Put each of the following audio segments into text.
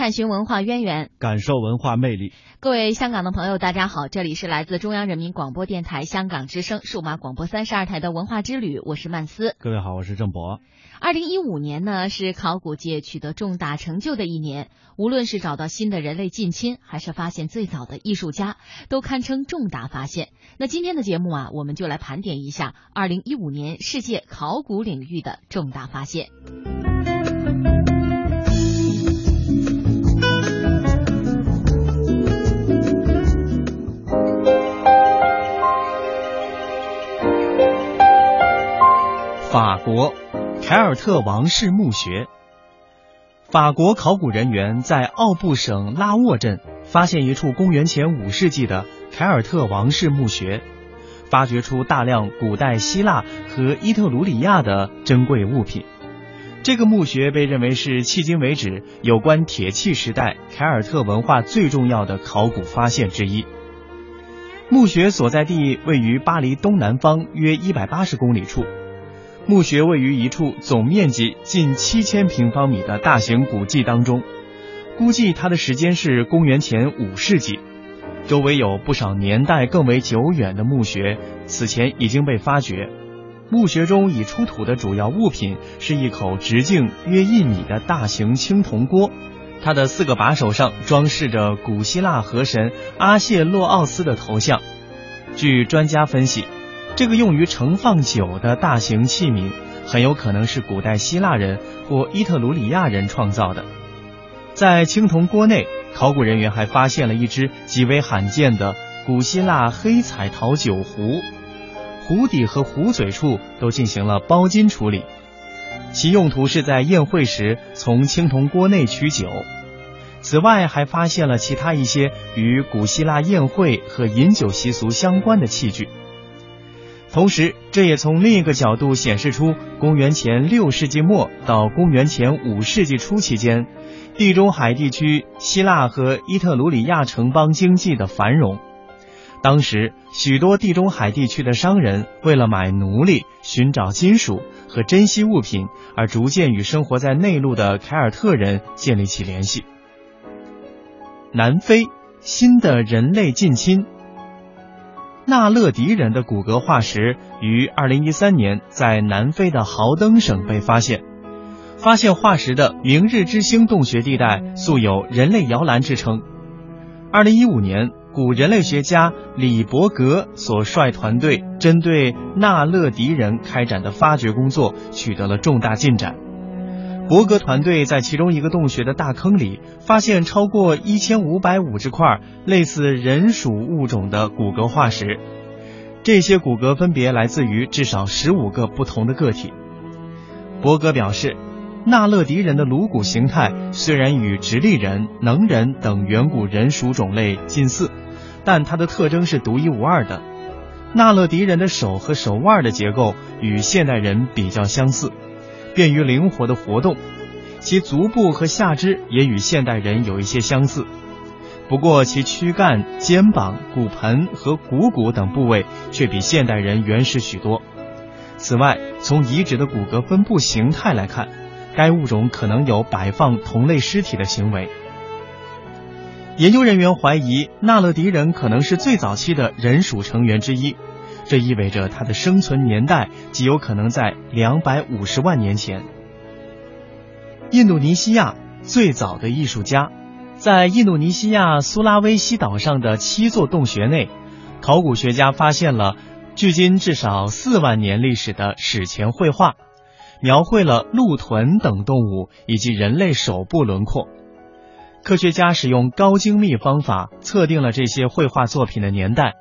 探寻文化渊源，感受文化魅力。各位香港的朋友，大家好，这里是来自中央人民广播电台香港之声数码广播三十二台的文化之旅，我是曼斯。各位好，我是郑博。二零一五年呢，是考古界取得重大成就的一年，无论是找到新的人类近亲，还是发现最早的艺术家，都堪称重大发现。那今天的节目啊，我们就来盘点一下二零一五年世界考古领域的重大发现。国凯尔特王室墓穴。法国考古人员在奥布省拉沃镇发现一处公元前五世纪的凯尔特王室墓穴，发掘出大量古代希腊和伊特鲁里亚的珍贵物品。这个墓穴被认为是迄今为止有关铁器时代凯尔特文化最重要的考古发现之一。墓穴所在地位于巴黎东南方约一百八十公里处。墓穴位于一处总面积近七千平方米的大型古迹当中，估计它的时间是公元前五世纪。周围有不少年代更为久远的墓穴，此前已经被发掘。墓穴中已出土的主要物品是一口直径约一米的大型青铜锅，它的四个把手上装饰着古希腊河神阿谢洛奥斯的头像。据专家分析。这个用于盛放酒的大型器皿，很有可能是古代希腊人或伊特鲁里亚人创造的。在青铜锅内，考古人员还发现了一只极为罕见的古希腊黑彩陶酒壶，壶底和壶嘴处都进行了包金处理，其用途是在宴会时从青铜锅内取酒。此外，还发现了其他一些与古希腊宴会和饮酒习俗相关的器具。同时，这也从另一个角度显示出，公元前六世纪末到公元前五世纪初期间，地中海地区希腊和伊特鲁里亚城邦经济的繁荣。当时，许多地中海地区的商人为了买奴隶、寻找金属和珍稀物品，而逐渐与生活在内陆的凯尔特人建立起联系。南非新的人类近亲。纳勒迪人的骨骼化石于二零一三年在南非的豪登省被发现。发现化石的明日之星洞穴地带素有“人类摇篮”之称。二零一五年，古人类学家李伯格所率团队针对纳勒迪人开展的发掘工作取得了重大进展。伯格团队在其中一个洞穴的大坑里发现超过一千五百五十块类似人属物种的骨骼化石，这些骨骼分别来自于至少十五个不同的个体。伯格表示，纳勒迪人的颅骨形态虽然与直立人、能人等远古人属种类近似，但它的特征是独一无二的。纳勒迪人的手和手腕的结构与现代人比较相似。便于灵活的活动，其足部和下肢也与现代人有一些相似，不过其躯干、肩膀、骨盆和股骨等部位却比现代人原始许多。此外，从遗址的骨骼分布形态来看，该物种可能有摆放同类尸体的行为。研究人员怀疑纳勒迪人可能是最早期的人属成员之一。这意味着它的生存年代极有可能在两百五十万年前。印度尼西亚最早的艺术家，在印度尼西亚苏拉威西岛上的七座洞穴内，考古学家发现了距今至少四万年历史的史前绘画，描绘了鹿豚等动物以及人类手部轮廓。科学家使用高精密方法测定了这些绘画作品的年代。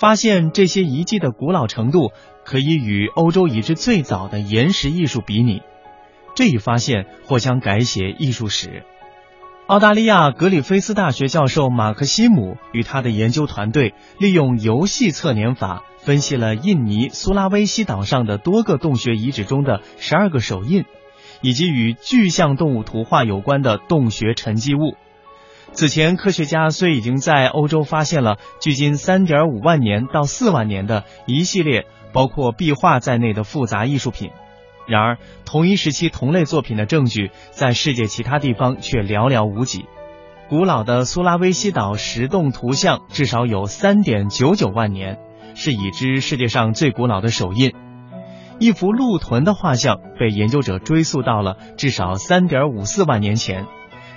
发现这些遗迹的古老程度可以与欧洲已知最早的岩石艺术比拟，这一发现或将改写艺术史。澳大利亚格里菲斯大学教授马克西姆与他的研究团队利用游戏测年法分析了印尼苏拉威西岛上的多个洞穴遗址中的十二个手印，以及与巨象动物图画有关的洞穴沉积物。此前，科学家虽已经在欧洲发现了距今三点五万年到四万年的一系列包括壁画在内的复杂艺术品，然而，同一时期同类作品的证据在世界其他地方却寥寥无几。古老的苏拉威西岛石洞图像至少有三点九九万年，是已知世界上最古老的手印。一幅鹿臀的画像被研究者追溯到了至少三点五四万年前，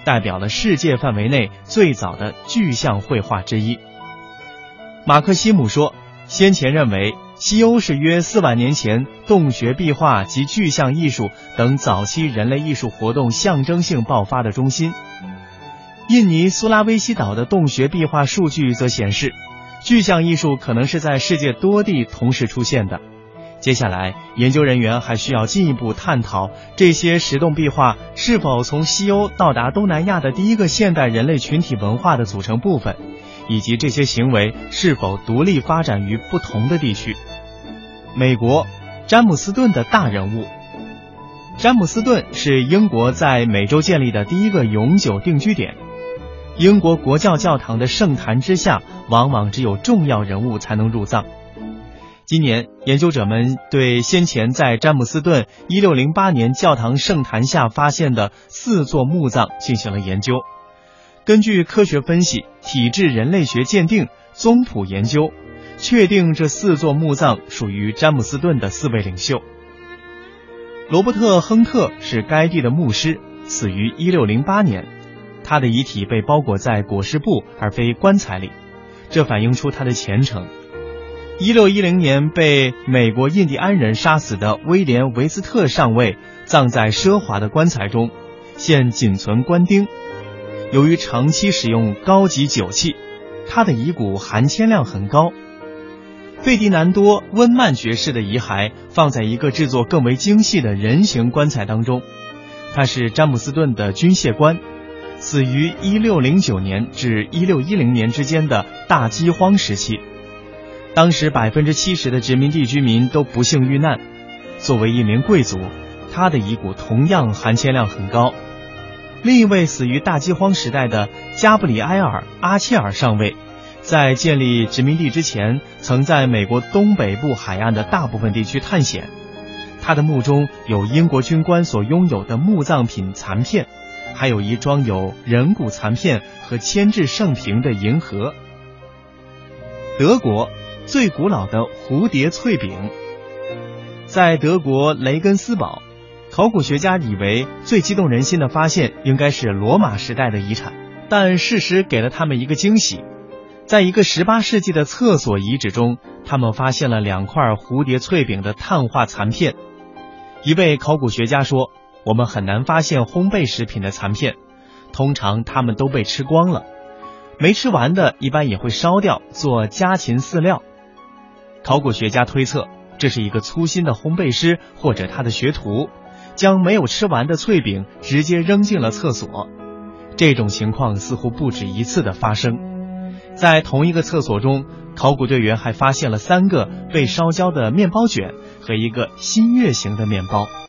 代表了世界范围内最早的具象绘画之一。马克西姆说：“先前认为西欧是约四万年前洞穴壁画及具象艺术等早期人类艺术活动象征性爆发的中心。”印尼苏拉威西岛的洞穴壁画数据则显示，具象艺术可能是在世界多地同时出现的。接下来，研究人员还需要进一步探讨这些石洞壁画是否从西欧到达东南亚的第一个现代人类群体文化的组成部分，以及这些行为是否独立发展于不同的地区。美国，詹姆斯顿的大人物。詹姆斯顿是英国在美洲建立的第一个永久定居点。英国国教教堂的圣坛之下，往往只有重要人物才能入葬。今年，研究者们对先前在詹姆斯顿1608年教堂圣坛下发现的四座墓葬进行了研究。根据科学分析、体质人类学鉴定、宗谱研究，确定这四座墓葬属于詹姆斯顿的四位领袖。罗伯特·亨特是该地的牧师，死于1608年。他的遗体被包裹在裹尸布而非棺材里，这反映出他的虔诚。一六一零年被美国印第安人杀死的威廉·维斯特上尉葬在奢华的棺材中，现仅存棺钉。由于长期使用高级酒器，他的遗骨含铅量很高。费迪南多·温曼爵士的遗骸放在一个制作更为精细的人形棺材当中，他是詹姆斯顿的军械官。死于1609年至1610年之间的大饥荒时期，当时百分之七十的殖民地居民都不幸遇难。作为一名贵族，他的遗骨同样含铅量很高。另一位死于大饥荒时代的加布里埃尔·阿切尔上尉，在建立殖民地之前，曾在美国东北部海岸的大部分地区探险。他的墓中有英国军官所拥有的墓葬品残片。还有一装有人骨残片和铅制圣瓶的银盒。德国最古老的蝴蝶脆饼，在德国雷根斯堡，考古学家以为最激动人心的发现应该是罗马时代的遗产，但事实给了他们一个惊喜，在一个18世纪的厕所遗址中，他们发现了两块蝴蝶脆饼的碳化残片。一位考古学家说。我们很难发现烘焙食品的残片，通常它们都被吃光了，没吃完的一般也会烧掉做家禽饲料。考古学家推测，这是一个粗心的烘焙师或者他的学徒，将没有吃完的脆饼直接扔进了厕所。这种情况似乎不止一次的发生。在同一个厕所中，考古队员还发现了三个被烧焦的面包卷和一个新月形的面包。